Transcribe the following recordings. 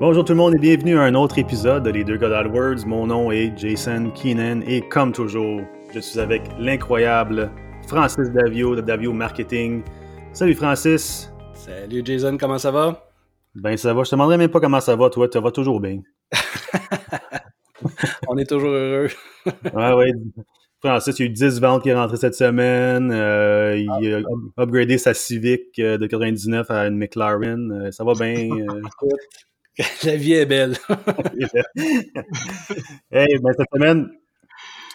Bonjour tout le monde et bienvenue à un autre épisode de Les Deux God AdWords. Mon nom est Jason Keenan et comme toujours, je suis avec l'incroyable Francis Davio de Davio Marketing. Salut Francis. Salut Jason, comment ça va? Ben ça va, je te demanderais même pas comment ça va, toi, ça va toujours bien. On est toujours heureux. ouais, ouais. Francis, il y a eu 10 ventes qui est rentré cette semaine. Euh, il a upgradé sa Civic euh, de 99 à une McLaren. Euh, ça va bien. La vie est belle. hey, ben, cette semaine,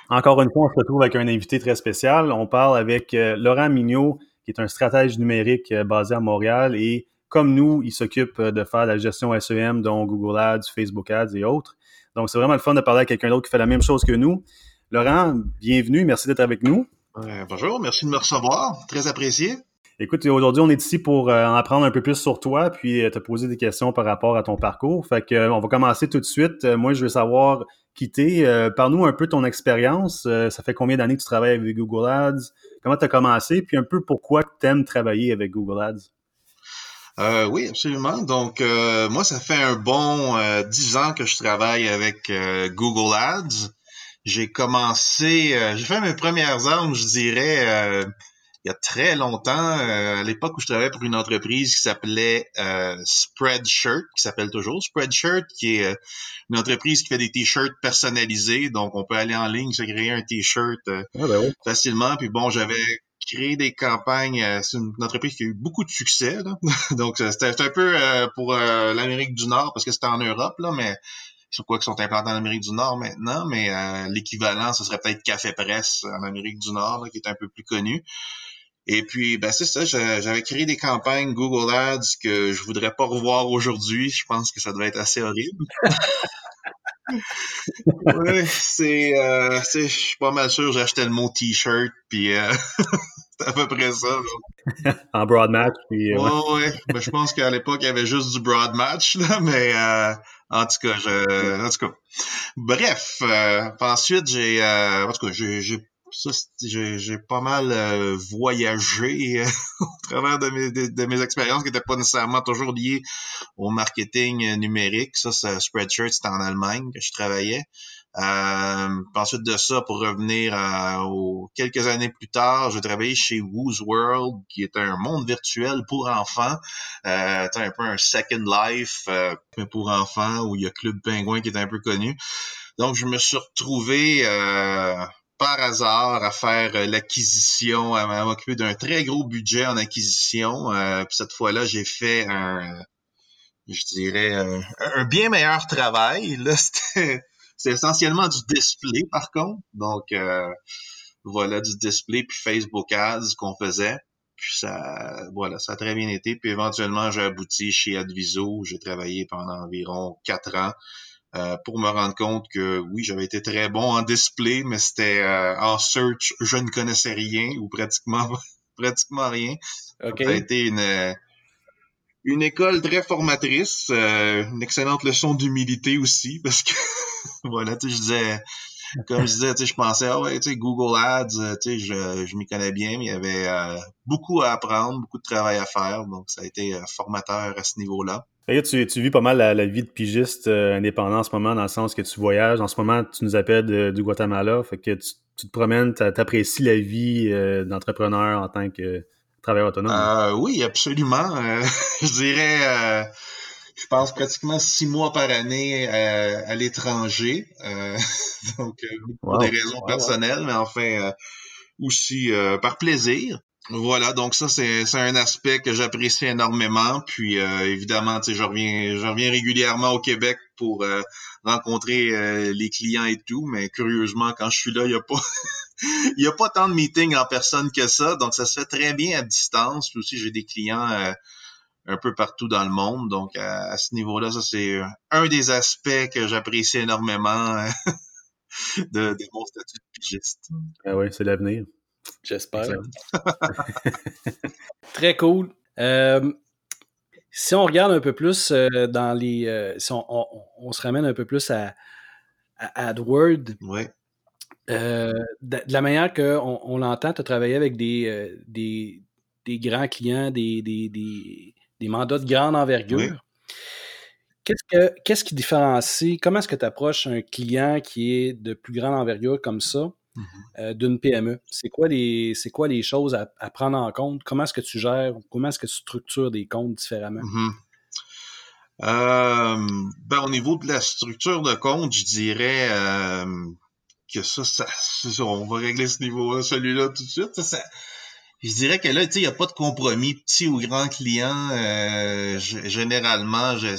encore une fois, on se retrouve avec un invité très spécial. On parle avec Laurent Mignot, qui est un stratège numérique basé à Montréal. Et comme nous, il s'occupe de faire la gestion SEM, dont Google Ads, Facebook Ads et autres. Donc, c'est vraiment le fun de parler à quelqu'un d'autre qui fait la même chose que nous. Laurent, bienvenue. Merci d'être avec nous. bonjour, merci de me recevoir. Très apprécié. Écoute, aujourd'hui, on est ici pour euh, en apprendre un peu plus sur toi, puis euh, te poser des questions par rapport à ton parcours. Fait que, euh, on va commencer tout de suite. moi, je veux savoir qui t'es. Parle-nous un peu ton expérience. ça fait combien d'années que tu travailles avec Google Ads? Comment tu as commencé? Puis un peu pourquoi tu aimes travailler avec Google Ads? oui, absolument. Donc, moi, ça fait un bon dix ans que je travaille avec Google Ads j'ai commencé, euh, j'ai fait mes premières armes, je dirais, euh, il y a très longtemps, euh, à l'époque où je travaillais pour une entreprise qui s'appelait Spreadshirt, qui s'appelle toujours Spreadshirt, qui est une entreprise qui fait des t-shirts personnalisés. Donc, on peut aller en ligne, se créer un t-shirt ah, ben facilement. Puis bon, j'avais créé des campagnes. c'est une entreprise qui a eu beaucoup de succès. Donc, c'était un peu pour l'Amérique du Nord parce que c'était en Europe, là, mais sur quoi qui sont implantés en Amérique du Nord maintenant, mais euh, l'équivalent, ce serait peut-être Café Presse en Amérique du Nord, qui est un peu plus connu. Et puis, ben c'est ça, j'avais créé des campagnes Google Ads que je voudrais pas revoir aujourd'hui. Je pense que ça devait être assez horrible. oui, c'est, euh, je suis pas mal sûr, j'ai acheté le mot t-shirt, puis euh, c'est à peu près ça. en broad match, puis. Euh, ouais, ouais. Ben, je pense qu'à l'époque, il y avait juste du broad match, là, mais euh, en tout cas, je, en tout cas. Bref, euh, ensuite, j'ai, euh, en tout cas, j'ai, j'ai, j'ai pas mal euh, voyagé euh, au travers de mes, de, mes expériences qui n'étaient pas nécessairement toujours liées au marketing numérique. Ça, c'est Spreadshirt, c'était en Allemagne que je travaillais. Euh, ensuite de ça, pour revenir aux quelques années plus tard, j'ai travaillé chez Woo's World, qui est un monde virtuel pour enfants. Euh, un peu un Second Life euh, pour enfants, où il y a Club Penguin qui est un peu connu. Donc, je me suis retrouvé euh, par hasard à faire l'acquisition, à m'occuper d'un très gros budget en acquisition. Euh, puis cette fois-là, j'ai fait un, je dirais, un, bien meilleur travail. Là, c'était c'est essentiellement du display, par contre. Donc, euh, voilà, du display, puis Facebook Ads qu'on faisait. Puis ça, voilà, ça a très bien été. Puis éventuellement, j'ai abouti chez Adviso. J'ai travaillé pendant environ quatre ans euh, pour me rendre compte que oui, j'avais été très bon en display, mais c'était euh, en search, je ne connaissais rien ou pratiquement pratiquement rien. Ça a été une une école très formatrice, euh, une excellente leçon d'humilité aussi, parce que voilà, tu je disais, comme je disais, tu je pensais, ah ouais, tu Google Ads, euh, tu je, je m'y connais bien, mais il y avait euh, beaucoup à apprendre, beaucoup de travail à faire, donc ça a été formateur à ce niveau-là. Tu, tu vis pas mal la, vie de pigiste indépendant en ce moment, dans le sens que tu voyages. En ce moment, tu nous appelles du Guatemala, fait que tu, tu te promènes, tu apprécies la vie d'entrepreneur en tant que travailleur autonome? Euh, oui, absolument. Euh, je dirais, euh, je pense pratiquement six mois par année à l'étranger. donc, pour des raisons personnelles, mais enfin aussi par plaisir. Voilà, donc ça c'est un aspect que j'apprécie énormément. Puis évidemment, tu sais, je reviens, je reviens régulièrement au Québec pour rencontrer les clients et tout, mais curieusement, quand je suis là, il n'y a pas il n'y a pas tant de meetings en personne que ça, donc ça se fait très bien à distance. Puis aussi, j'ai des clients euh, un peu partout dans le monde. Donc, à, ce niveau-là, ça, c'est un des aspects que j'apprécie énormément euh, de, mon statut de pigiste. Ah oui, c'est l'avenir. J'espère. très cool. Euh, si on regarde un peu plus dans les. si on, se ramène un peu plus à, à AdWord, ouais. Euh, de, la manière qu'on on, l'entend, tu as travaillé avec des, euh, des, des, grands clients, des, des, des, mandats de grande envergure. Qu'est-ce, que, qu'est-ce qui différencie, comment est-ce que tu approches un client qui est de plus grande envergure comme ça. Euh, d'une PME? C'est quoi les, c'est quoi les choses à, prendre en compte? Comment est-ce que tu gères, comment est-ce que tu structures des comptes différemment? Mm-hmm. Euh, ben, au niveau de la structure de compte, je dirais euh, que ça, ça, on va régler ce niveau-là, celui-là tout de suite. Ça, je dirais que là, il n'y a pas de compromis, petit ou grand client. Généralement, je,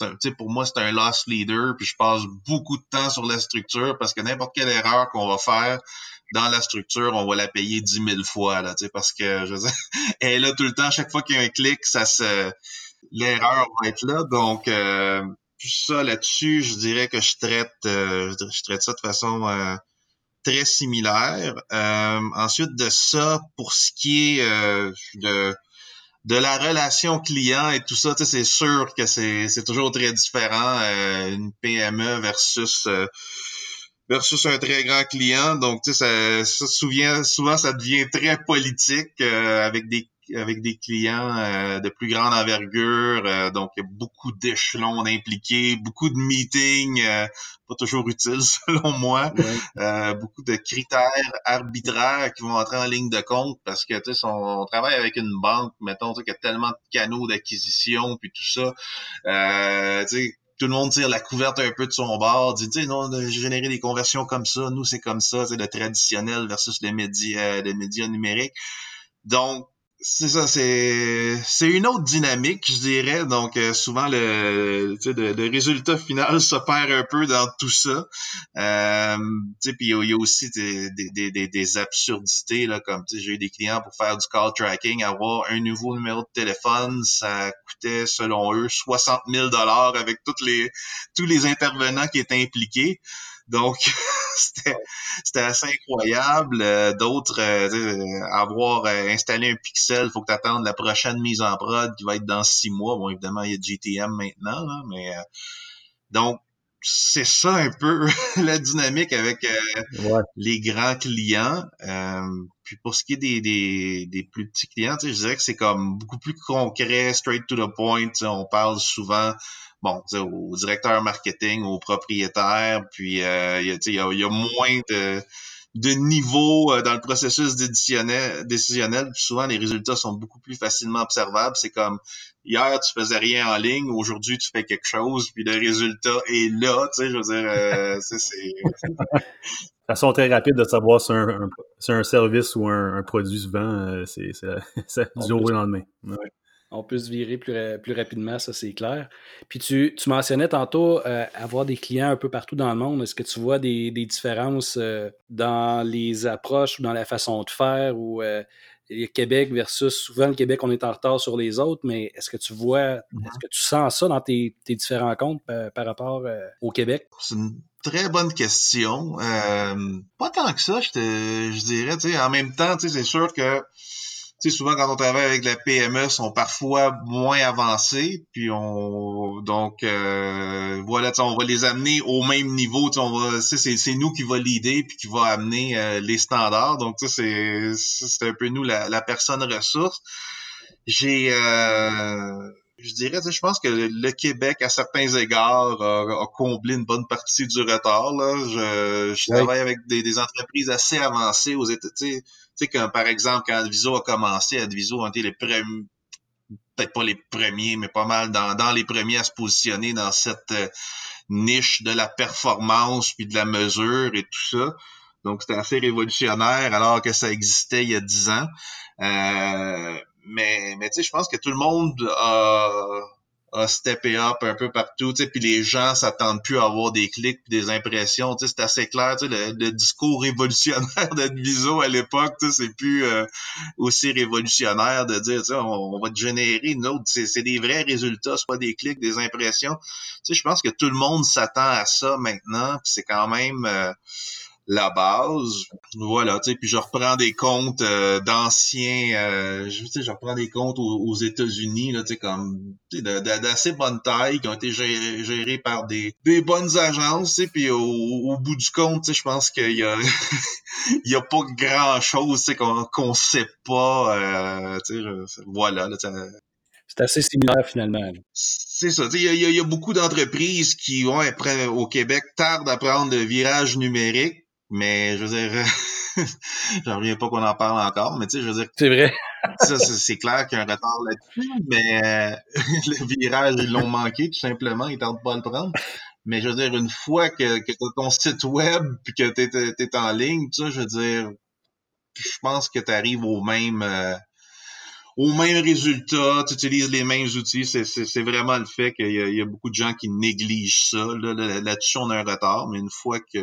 un, pour moi, c'est un loss leader, puis je passe beaucoup de temps sur la structure parce que n'importe quelle erreur qu'on va faire dans la structure, on va la payer 10 000 fois, là, parce que, je elle est là tout le temps. Chaque fois qu'il y a un clic, ça se, l'erreur va être là. Donc, euh, ça là-dessus, je dirais que je traite, euh, je traite ça de façon euh, très similaire. Euh, ensuite de ça, pour ce qui est de de la relation client et tout ça, c'est sûr que c'est toujours très différent une PME versus versus un très grand client. Donc, tu sais, ça, ça souvent, souvent, ça devient très politique avec des avec des clients euh, de plus grande envergure, euh, donc il y a beaucoup d'échelons impliqués, beaucoup de meetings, euh, pas toujours utiles selon moi, beaucoup de critères arbitraires qui vont entrer en ligne de compte parce que tu sais, on, travaille avec une banque, mettons, tu sais, qui a tellement de canaux d'acquisition puis tout ça, tu sais, tout le monde tire la couverte un peu de son bord, dit, tu sais, non, générer des conversions comme ça, nous, c'est comme ça, c'est le traditionnel versus les médias, les médias numériques. Donc, c'est ça, c'est c'est une autre dynamique, je dirais. Donc euh, souvent le, le, le, résultat final se perd un peu dans tout ça. Euh, puis il y, a aussi des, des, des, des absurdités là, comme j'ai eu des clients pour faire du call tracking, avoir un nouveau numéro de téléphone, ça coûtait selon eux 60 000 dollars avec toutes les tous les intervenants qui étaient impliqués. Donc, c'était assez incroyable. Euh, d'autres, euh, avoir euh, installé un pixel, faut que tu attendes la prochaine mise en prod qui va être dans six mois. Bon, évidemment, il y a GTM maintenant, là, mais donc c'est ça un peu la dynamique avec les grands clients. puis pour ce qui est des, des, des plus petits clients, je dirais que c'est comme beaucoup plus concret, straight to the point. On parle souvent bon, au directeur marketing, au propriétaire, puis euh, il y, a, y, a, moins de, de niveau euh, dans le processus décisionnel, souvent, les résultats sont beaucoup plus facilement observables. C'est comme hier, tu faisais rien en ligne, aujourd'hui, tu fais quelque chose, puis le résultat est là. Tu sais, je veux dire, euh, c'est. façon très rapide de savoir si un, un, service ou un, produit se vend, c'est du jour au lendemain. Ouais on peut se virer plus, plus rapidement, ça c'est clair. Puis tu, tu mentionnais tantôt euh, avoir des clients un peu partout dans le monde. Est-ce que tu vois des, des différences euh, dans les approches ou dans la façon de faire ou euh, le Québec versus souvent le Québec, on est en retard sur les autres, mais est-ce que tu vois, est-ce que tu sens ça dans tes, tes différents comptes par, rapport au Québec? C'est une très bonne question. pas tant que ça, je, te, je dirais. En même temps, c'est sûr que sais, souvent quand on travaille avec la PME, sont parfois moins avancés, puis on donc euh, voilà, on va les amener au même niveau, on va c'est nous qui va l'idée puis qui va amener euh, les standards. Donc c'est c'est un peu nous la, la personne ressource. J'ai euh, je dirais, je pense que le Québec, à certains égards, a, comblé une bonne partie du retard. Là. Je, je travaille avec des, des, entreprises assez avancées aux États. Tu sais, comme par exemple, quand Adviso a commencé, Adviso a été les premiers, peut-être pas les premiers, mais pas mal dans, dans les premiers à se positionner dans cette euh, niche de la performance puis de la mesure et tout ça. Donc, c'était assez révolutionnaire alors que ça existait il y a dix ans. Euh, mais, mais tu sais, je pense que tout le monde a, a steppé up un peu partout, tu puis les gens s'attendent plus à avoir des clics des impressions, tu sais, c'est assez clair, tu sais, le, discours révolutionnaire d'Adviso à l'époque, tu sais, c'est plus euh, aussi révolutionnaire de dire, tu sais, on, va te générer une autre, c'est des vrais résultats, c'est pas des clics, des impressions, tu je pense que tout le monde s'attend à ça maintenant, c'est quand même... Euh, la base. Voilà, tu sais, puis je reprends des comptes euh, d'anciens, euh, je, je reprends des comptes aux, États-Unis, là, tu sais, comme d'assez bonne taille, qui ont été gérés, par des, des bonnes agences, tu sais, puis au, bout du compte, tu sais, je pense qu'il y a, il y a pas grand-chose, tu sais, qu'on qu'on sait pas, euh, tu sais, voilà, là, c'est assez similaire finalement. c'est ça. Il y, a, beaucoup d'entreprises qui, ouais, au Québec, tardent à prendre le virage numérique, mais je veux dire, j'en reviens pas qu'on en parle encore, mais tu sais, je veux dire. C'est vrai. ça, c'est clair qu'il y a un retard là-dessus, mais euh, le virage, ils l'ont manqué, tout simplement, ils tentent pas à le prendre. Mais je veux dire, une fois que, que tu as ton site web puis que tu es, en ligne, tu sais, je veux dire, je pense que tu arrives au même. Euh, au même résultat, tu utilises les mêmes outils. C'est vraiment le fait qu'il y, a beaucoup de gens qui négligent ça. Là-dessus, on a un retard, mais une fois que,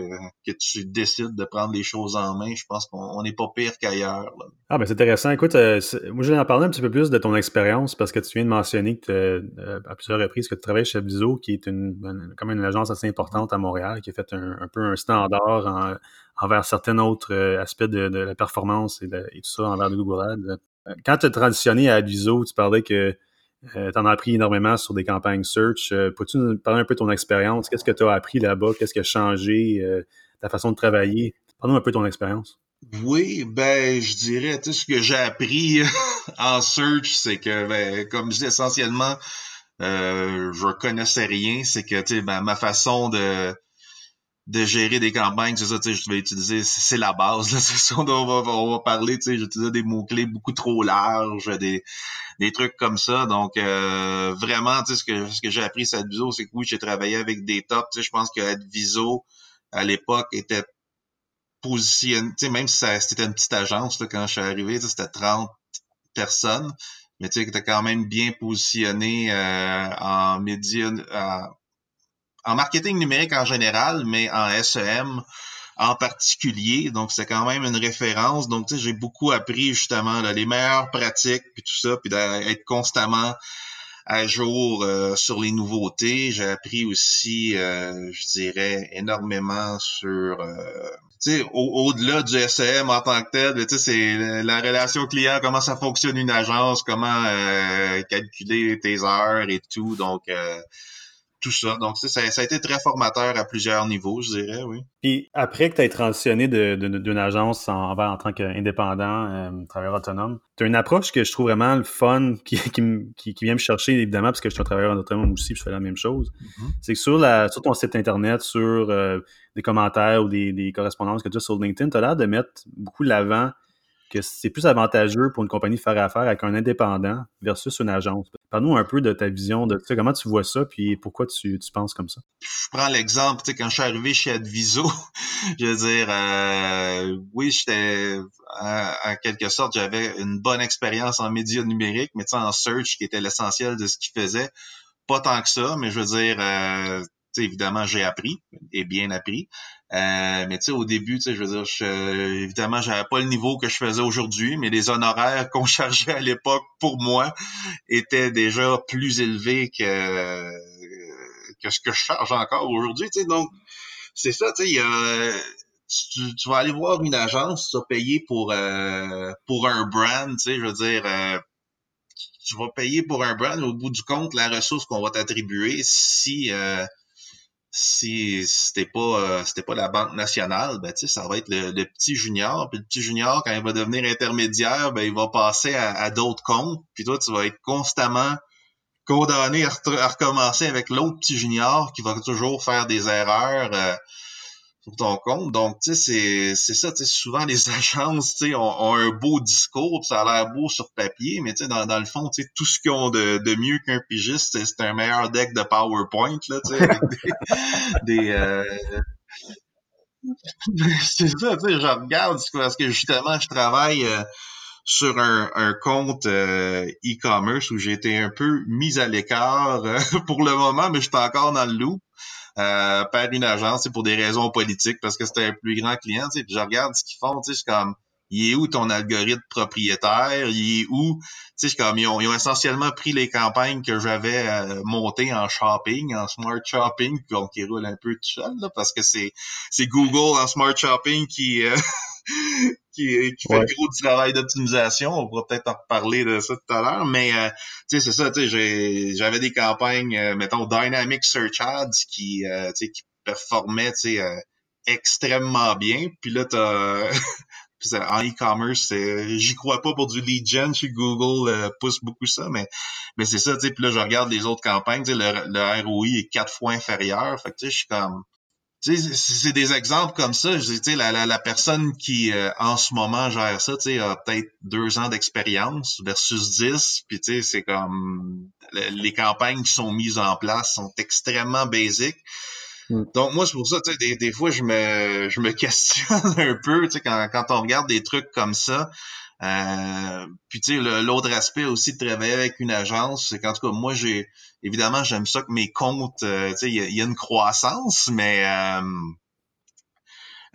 que tu décides de prendre les choses en main, je pense qu'on n'est pas pire qu'ailleurs. Ah ben c'est intéressant. Écoute, euh, moi je vais en parler un petit peu plus de ton expérience parce que tu viens de mentionner que euh, à plusieurs reprises que tu travailles chez Viso, qui est une, comme une agence assez importante à Montréal, qui a fait un, peu un standard envers certains autres euh, aspects de, la performance et, tout ça envers le Google Ads. Quand tu as transitionné à Adviso, tu parlais que euh, tu en as appris énormément sur des campagnes search. Euh, peux-tu nous parler un peu de ton expérience? Qu'est-ce que tu as appris là-bas? Qu'est-ce qui a changé? Euh, ta façon de travailler? Parle-nous un peu de ton expérience. Oui, ben, je dirais, sais, ce que j'ai appris en search, c'est que, ben, comme je dis essentiellement, je connaissais rien. C'est que, tu sais, ben, ma façon de de gérer des campagnes, c'est ça, tu sais, je vais utiliser, c'est la base, c'est ça, on va, on va parler, tu sais, j'utilisais des mots-clés beaucoup trop larges, des, des trucs comme ça, donc euh, vraiment, tu sais, ce que, ce que j'ai appris sur Adviso, c'est que oui, j'ai travaillé avec des tops, tu sais, je pense que Adviso, à l'époque, était positionné, tu sais, même si c'était une petite agence, là, quand je suis arrivé, c'était 30 personnes, mais tu sais, était quand même bien positionné euh, en médias, en marketing numérique en général, mais en SEM en particulier. Donc, c'est quand même une référence. Donc, tu sais, j'ai beaucoup appris justement les meilleures pratiques, puis tout ça, puis d'être constamment à jour euh, sur les nouveautés. J'ai appris aussi, euh, je dirais, énormément sur euh, au-delà du SEM en tant que tel, tu sais, c'est la relation client, comment ça fonctionne une agence, comment calculer tes heures et tout. Donc, tout ça. Donc, ça, ça a été très formateur à plusieurs niveaux, je dirais, oui. Puis après que tu aies transitionné d'une agence en, en tant qu'indépendant, euh, travailleur autonome, tu as une approche que je trouve vraiment le fun, qui, qui, qui, vient me chercher, évidemment, parce que je suis un travailleur autonome aussi, puis je fais la même chose. Mm-hmm. C'est que sur, la, sur ton site Internet, sur euh, des commentaires ou des, des correspondances que tu as sur LinkedIn, tu as l'air de mettre beaucoup l'avant que c'est plus avantageux pour une compagnie de faire affaire avec un indépendant versus une agence. Parle-nous un peu de ta vision de ça, comment tu vois ça, puis pourquoi tu, penses comme ça? Je prends l'exemple, tu sais, quand je suis arrivé chez Adviso, je veux dire, euh, oui, j'étais, en quelque sorte, j'avais une bonne expérience en médias numériques, mais en search, qui était l'essentiel de ce qu'ils faisaient. Pas tant que ça, mais je veux dire, euh, évidemment, j'ai appris et bien appris. Euh, mais tu sais, au début, tu sais, je veux dire, je, évidemment, j'avais pas le niveau que je faisais aujourd'hui, mais les honoraires qu'on chargeait à l'époque pour moi étaient déjà plus élevés que, que ce que je charge encore aujourd'hui. Tu sais, donc, c'est ça, tu sais, tu, tu, vas aller voir une agence, tu vas payer pour, euh, pour un brand, tu sais, je veux dire, euh, tu vas payer pour un brand, au bout du compte, la ressource qu'on va t'attribuer, si si c'était pas euh, c'était pas la banque nationale ben tu sais ça va être le, petit junior. Puis le petit junior quand il va devenir intermédiaire ben il va passer à, d'autres comptes. Puis toi tu vas être constamment condamné à, recommencer avec l'autre petit junior qui va toujours faire des erreurs euh, sur ton compte. Donc, tu sais, c'est ça, tu sais, souvent les agences, tu sais, ont, un beau discours, ça a l'air beau sur papier, mais tu sais, dans, dans le fond, tu sais, tout ce qu'ils ont de, de mieux qu'un pigiste, c'est un meilleur deck de PowerPoint, là, tu sais, avec des... des euh... c'est ça, tu sais, je regarde, parce que justement, je travaille... Euh, sur un, un compte euh, e-commerce où j'ai été un peu mis à l'écart euh, pour le moment, mais je suis encore dans le loup euh, par une agence pour des raisons politiques parce que c'était un plus grand client. Puis je regarde ce qu'ils font, tu sais, comme il est où ton algorithme propriétaire, il est où, tu sais, comme ils ont, ils ont, essentiellement pris les campagnes que j'avais euh, montées en shopping, en smart shopping, on qui roule un peu tout seul, là, parce que c'est, c'est Google en smart shopping qui, euh, qui, qui fait le gros travail d'optimisation. On pourra peut-être en reparler de ça tout à l'heure, mais euh, tu sais, c'est ça, tu sais, j'avais des campagnes, euh, mettons, Dynamic Search Ads qui, euh, tu sais, qui performaient, tu sais, extrêmement bien. Puis là, t'as en e-commerce, j'y crois pas pour du lead gen chez Google euh, pousse beaucoup ça, mais mais c'est ça, tu sais. Puis là, je regarde les autres campagnes, tu sais, le, le ROI est quatre fois inférieur. Fait que tu sais, je suis comme c'est des exemples comme ça. Je dis, la, la, la personne qui, euh, en ce moment, gère ça, a peut-être deux ans d'expérience versus dix. Puis, tu sais, c'est comme... Les campagnes qui sont mises en place sont extrêmement basiques. Mm. Donc, moi, c'est pour ça, tu sais, des, des, fois, je me, je me questionne un peu, tu sais, quand, quand on regarde des trucs comme ça. Euh, puis tu sais, l'autre aspect aussi de travailler avec une agence, c'est qu'en tout cas, moi, j'ai évidemment, j'aime ça que mes comptes, euh, tu sais, il y, a une croissance, mais euh,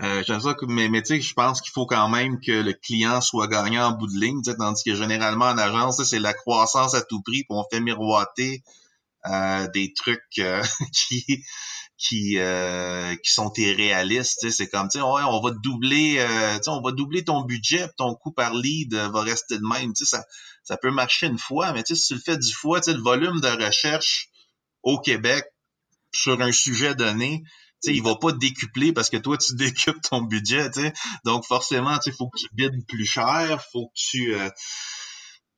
euh, j'aime ça que, mais, mais tu sais, je pense qu'il faut quand même que le client soit gagnant en bout de ligne, tandis que généralement en agence, c'est la croissance à tout prix, puis on fait miroiter des trucs qui qui euh, qui sont irréalistes. C'est comme, tu on va doubler, euh, on va doubler ton budget, ton coût par lead va rester de même. Ça, ça peut marcher une fois, mais si tu le fais dix fois, le volume de recherche au Québec sur un sujet donné, tu sais, il va pas décupler parce que toi, tu décupes ton budget, tu. Donc, forcément, tu faut que tu bides plus cher, faut que tu... Euh,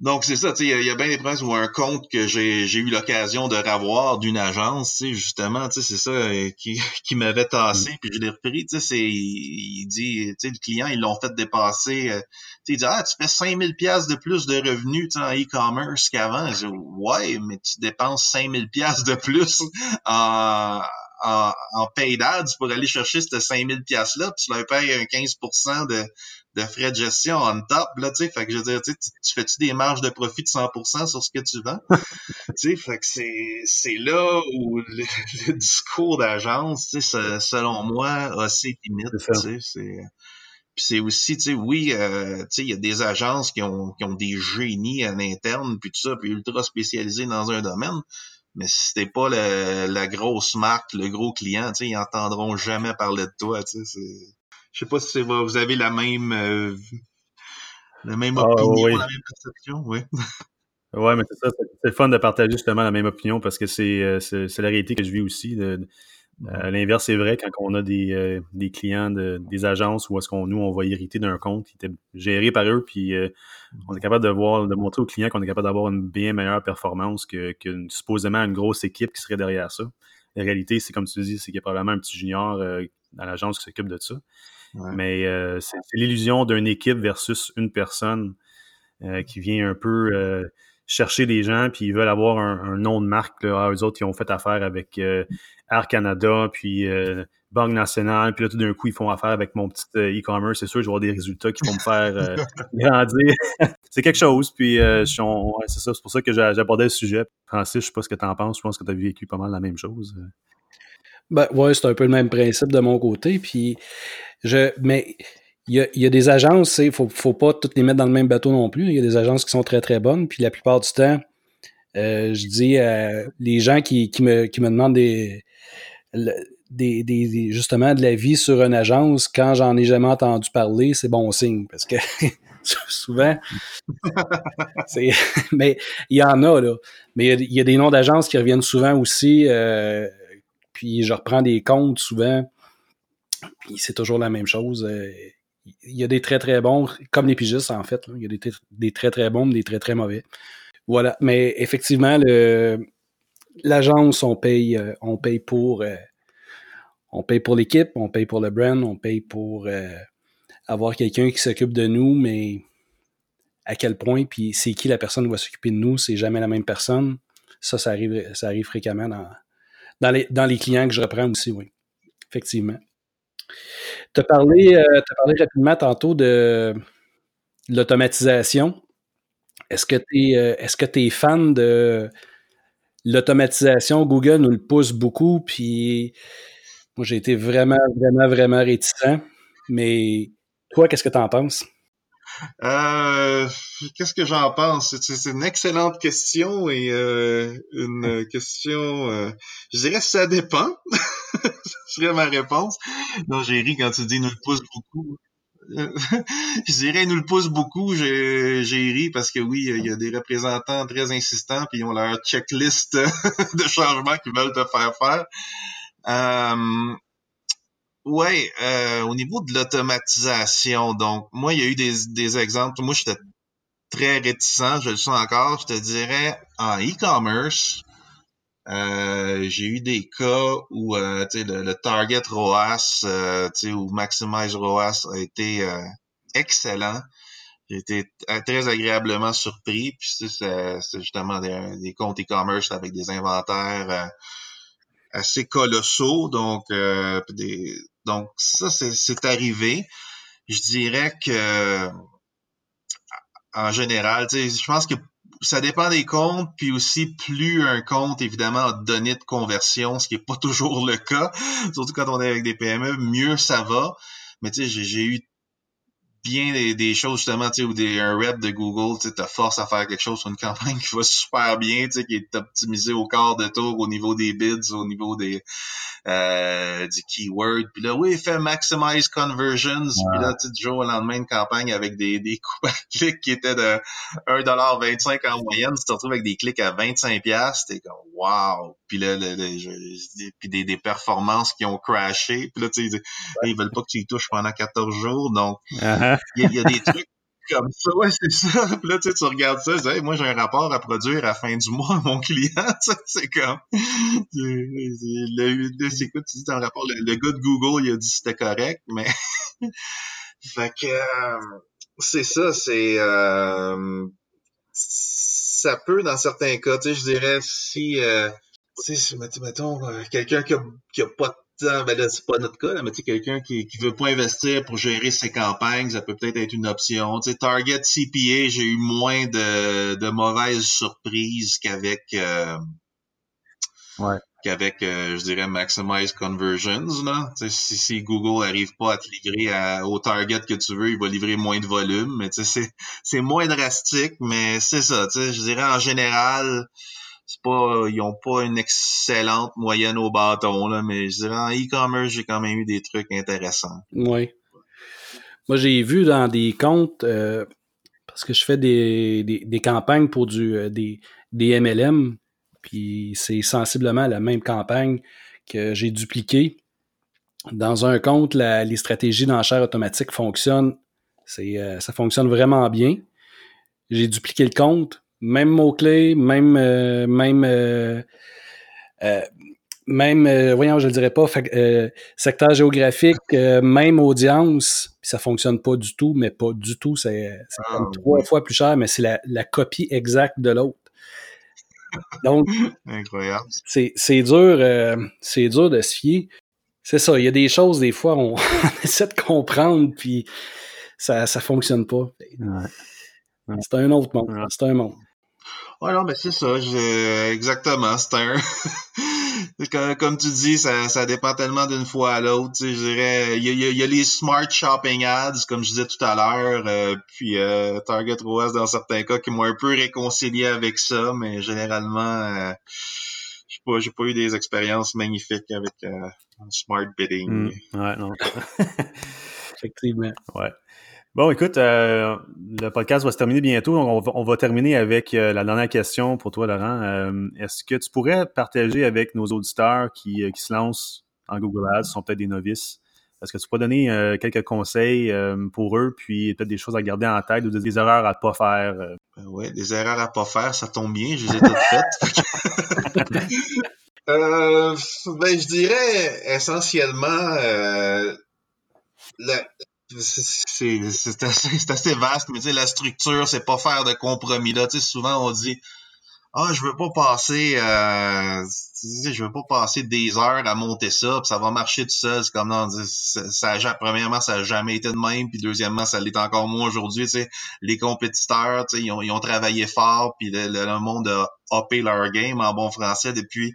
donc, c'est ça, tu sais, il y, a bien des princes ou un compte que j'ai, eu l'occasion de revoir d'une agence, tu sais, justement, tu sais, c'est ça euh, qui, qui m'avait tassé, puis je l'ai repris, tu sais, c'est, il, dit, tu sais, le client, ils l'ont fait dépasser, euh, tu sais, il dit, ah, tu fais 5000 pièces de plus de revenus, tu sais, en e-commerce qu'avant. Je dis, ouais, mais tu dépenses 5000 pièces de plus en, en, en paid ads pour aller chercher ces 5000 pièces là puis tu leur payes un 15% de, de frais de gestion on top, là, tu sais. Fait que je veux dire, tu, tu fais-tu des marges de profit de 100% sur ce que tu vends? tu sais, fait que c'est, c'est là où le, discours d'agence, tu sais, selon moi, a ses limites, tu sais. C'est, puis c'est aussi, tu sais, oui, euh, tu sais, il y a des agences qui ont, qui ont des génies à l'interne, puis tout ça, puis ultra spécialisés dans un domaine. Mais si t'es pas la grosse marque, le gros client, tu sais, ils entendront jamais parler de toi, tu sais. Je sais pas si vous avez la même, euh, la même ah, opinion, la même perception, oui. ouais, mais c'est ça, c'est fun de partager justement la même opinion parce que c'est euh, la réalité que je vis aussi. De, euh, L'inverse c'est vrai quand on a des, euh, des clients de, des agences où est-ce qu'on nous on va hériter d'un compte qui était géré par eux, puis on est capable de voir, de montrer aux clients qu'on est capable d'avoir une bien meilleure performance que, que supposément une grosse équipe qui serait derrière ça. La réalité, c'est comme tu dis, c'est qu'il y a probablement un petit junior dans l'agence qui s'occupe de ça. Mais euh, c'est l'illusion d'une équipe versus une personne euh, qui vient un peu euh, chercher des gens, puis ils veulent avoir un, nom de marque. Là. Ah, eux autres, ils ont fait affaire avec Air Canada, puis Banque Nationale, puis là, tout d'un coup, ils font affaire avec mon petit e-commerce. C'est sûr, je vais avoir des résultats qui vont me faire grandir. c'est quelque chose, puis c'est ça, c'est pour ça que abordé le sujet. Francis, je sais pas ce que tu en penses, je pense que tu as vécu pas mal la même chose. Ben, ouais, c'est un peu le même principe de mon côté. Puis, je, mais il y a, des agences, il ne faut, faut, pas toutes les mettre dans le même bateau non plus. Il y a des agences qui sont très, très bonnes. Puis, la plupart du temps, euh, je dis, les gens qui, qui, me, qui me demandent des, des, des, justement de la vie sur une agence, quand j'en ai jamais entendu parler, c'est bon signe. Parce que souvent, mais il y en a, là. Mais il y, a des noms d'agences qui reviennent souvent aussi. Euh, puis je reprends des comptes souvent, puis c'est toujours la même chose. Euh, il y a des très très bons, comme les pigistes en fait. Il y a des, très très bons, des très très mauvais. Voilà. Mais effectivement, l'agence, on paye, euh, on paye pour, euh, on paye pour l'équipe, on paye pour le brand, on paye pour avoir quelqu'un qui s'occupe de nous, mais à quel point, puis c'est qui la personne qui va s'occuper de nous, c'est jamais la même personne. Ça, ça arrive, ça arrive fréquemment dans, dans les, dans les clients que je reprends aussi, oui. Effectivement. Tu as, parlé, euh, parlé rapidement tantôt de l'automatisation. Est-ce que tu es, que es fan de l'automatisation? Google nous le pousse beaucoup, puis moi j'ai été vraiment, vraiment, vraiment réticent. Mais toi, qu'est-ce que tu en penses? Euh, Qu'est-ce que j'en pense? C'est une excellente question et euh, une question, euh, je dirais ça dépend. Ce serait ma réponse. Non, j'ai ri quand tu dis nous le pousse beaucoup. je dirais nous le pousse beaucoup, j'ai ri parce que oui, il y a des représentants très insistants puis ils ont leur checklist de changements qu'ils veulent te faire faire. Ouais, euh, au niveau de l'automatisation, donc moi, il y a eu des, des exemples. Moi, j'étais très réticent, je le sens encore. Je te dirais en e-commerce, euh, j'ai eu des cas où euh, le, le target ROAS euh, ou Maximize ROAS a été euh, excellent. J'ai été très agréablement surpris. Puis c'est justement des, des comptes e-commerce avec des inventaires assez colossaux. Donc, des, donc ça, c'est arrivé. Je dirais que en général, je pense que ça dépend des comptes, puis aussi plus un compte, évidemment, a donné de conversion, ce qui n'est pas toujours le cas, surtout quand on est avec des PME, mieux ça va. Mais tu sais, j'ai eu bien des, choses justement, tu sais, ou des, un rep de Google, tu te force à faire quelque chose sur une campagne qui va super bien, tu sais, qui est optimisé au quart de tour, au niveau des bids, au niveau des euh, du keyword. Puis là, oui, il fait maximize conversions. Puis là, tu du jour au lendemain, une campagne avec des, des coûts à clics qui étaient de 1,25$ en moyenne, tu te retrouves avec des clics à 25$, t'es comme wow! Puis là, le, le, puis des, des performances qui ont crashé. Puis là, tu sais, ils veulent pas que tu y touches pendant 14 jours. Donc, uh-huh. il y, a des trucs comme ça, ouais, c'est ça. Puis là, tu, sais, tu regardes ça, tu dis, moi, j'ai un rapport à produire à la fin du mois à mon client. c'est comme. Le, c'est quoi, tu dis un rapport, le, gars de Google, il a dit c'était correct, mais. fait que. Euh, c'est ça, c'est. Euh, ça peut, dans certains cas, tu sais, je dirais, si. Euh, tu sais, mettons, euh, quelqu'un qui a, qui a pas de ben là, c'est pas notre cas, là, mais tu quelqu'un qui, qui veut pas investir pour gérer ses campagnes, ça peut peut-être être une option. Tu sais, Target CPA, j'ai eu moins de, de mauvaises surprises qu'avec euh, ouais. qu'avec, euh, je dirais, Maximize Conversions. Là. Tu sais, si, si Google arrive pas à te livrer au target que tu veux, il va livrer moins de volume. Mais tu sais, c'est moins drastique, mais c'est ça. Tu sais, je dirais en général, c'est pas, ils ont pas une excellente moyenne au bâton, là, mais je dirais en e-commerce, j'ai quand même eu des trucs intéressants. Oui. Moi, j'ai vu dans des comptes, euh, parce que je fais des, des, campagnes pour du, euh, des, des MLM, puis c'est sensiblement la même campagne que j'ai dupliquée. Dans un compte, les stratégies d'enchères automatiques fonctionnent. Euh, ça fonctionne vraiment bien. J'ai dupliqué le compte, même mot-clé, même, euh, même, euh, euh, même, voyons, je le dirais pas, secteur géographique, même audience, puis ça fonctionne pas du tout, mais pas du tout, c'est ah, trois fois plus cher, mais c'est la, la, copie exacte de l'autre. Donc, incroyable. C'est dur, c'est dur de se fier. C'est ça, il y a des choses, des fois, on, essaie de comprendre, puis ça, ça fonctionne pas. C'est un autre monde. C'est un monde. Ouais, non, mais c'est ça, exactement. C'est un. comme, tu dis, ça, ça dépend tellement d'une fois à l'autre. Je dirais, il y a, y a, les smart shopping ads, comme je disais tout à l'heure, euh, puis euh, Target ROAS dans certains cas qui m'ont un peu réconcilié avec ça, mais généralement, euh, j'ai pas, j'ai pas eu des expériences magnifiques avec euh, smart bidding. Mmh, ouais, non. Effectivement. Ouais. Bon, écoute, euh, le podcast va se terminer bientôt. On va, on va terminer avec euh, la dernière question pour toi, Laurent. Euh, est-ce que tu pourrais partager avec nos auditeurs qui, qui se lancent en Google Ads, sont peut-être des novices, est-ce que tu pourrais donner quelques conseils pour eux, puis peut-être des choses à garder en tête ou des, erreurs à ne pas faire? Ben oui, des erreurs à ne pas faire, ça tombe bien, je les ai toutes faites. ben, je dirais essentiellement la, c'est assez, assez vaste, mais la structure, c'est pas faire de compromis. Là, souvent on dit Ah, je veux pas passer euh, je veux pas passer des heures à monter ça, puis ça va marcher tout seul. C'est comme non, ça, ça, premièrement, ça a jamais été de même, puis deuxièmement, ça l'est encore moins aujourd'hui. Les compétiteurs, ils ont, ils ont travaillé fort, puis le, le, monde a uppé leur game en bon français depuis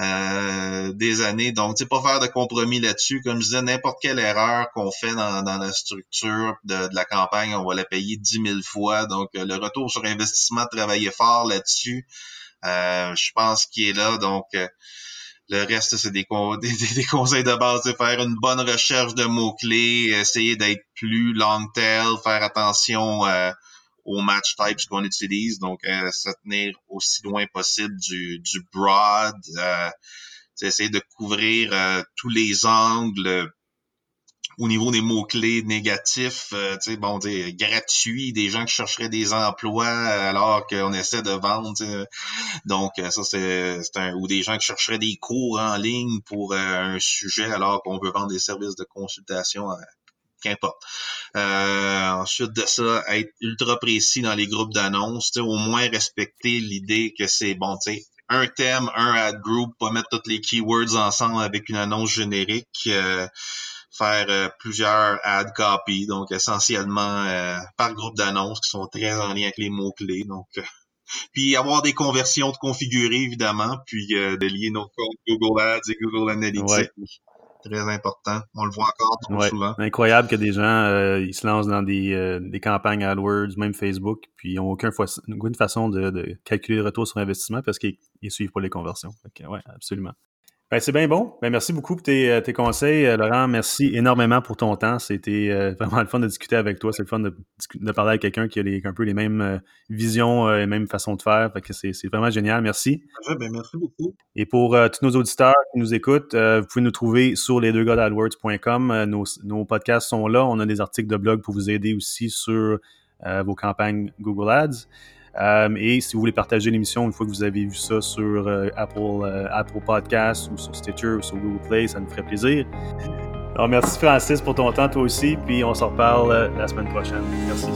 euh, des années. Donc, tu sais, pas faire de compromis là-dessus. Comme je disais, n'importe quelle erreur qu'on fait dans, dans la structure de, de, la campagne, on va la payer dix mille fois. Donc, le retour sur investissement travailler fort là-dessus. Euh, je pense qu'il est là. Donc, euh, le reste, c'est des, conseils de base. de faire une bonne recherche de mots-clés, essayer d'être plus long tail, faire attention euh, aux match types qu'on utilise. Donc, se tenir aussi loin possible du, du broad. essayer de couvrir tous les angles au niveau des mots-clés négatifs, euh, tu sais, bon, gratuit, des gens qui chercheraient des emplois alors qu'on essaie de vendre. Donc, ça, c'est un. ou des gens qui chercheraient des cours en ligne pour un sujet alors qu'on veut vendre des services de consultation qu'importe. Euh, ensuite de ça, être ultra précis dans les groupes d'annonces, au moins respecter l'idée que c'est bon, tu sais, un thème, un ad group, pas mettre toutes les keywords ensemble avec une annonce générique, euh, faire euh, plusieurs ad copy, donc essentiellement par groupe d'annonces qui sont très en lien avec les mots-clés. Donc puis avoir des conversions de configurer évidemment, puis de lier nos comptes Google Ads et Google Analytics très important. On le voit encore trop souvent. Incroyable que des gens euh, ils se lancent dans des, euh, des, campagnes AdWords, même Facebook, puis ils n'ont aucune, aucune façon de, de, calculer le retour sur investissement parce qu'ils ne suivent pas les conversions. Oui, absolument. Ben, c'est bien bon. Ben, merci beaucoup pour tes, euh, tes, conseils, euh, Laurent. Merci énormément pour ton temps. C'était euh, vraiment le fun de discuter avec toi. C'est le fun de, de parler avec quelqu'un qui a les, un peu les mêmes visions et les mêmes façons de faire. Fait que c'est, vraiment génial. Merci. ben, merci beaucoup. Et pour tous nos auditeurs qui nous écoutent, vous pouvez nous trouver sur les deux nos, nos podcasts sont là. On a des articles de blog pour vous aider aussi sur vos campagnes Google Ads. Euh, et si vous voulez partager l'émission une fois que vous avez vu ça sur euh, Apple, euh, Apple Podcasts ou sur Stitcher ou sur Google Play, ça nous ferait plaisir. Alors merci Francis pour ton temps toi aussi, puis on se reparle la semaine prochaine. Merci.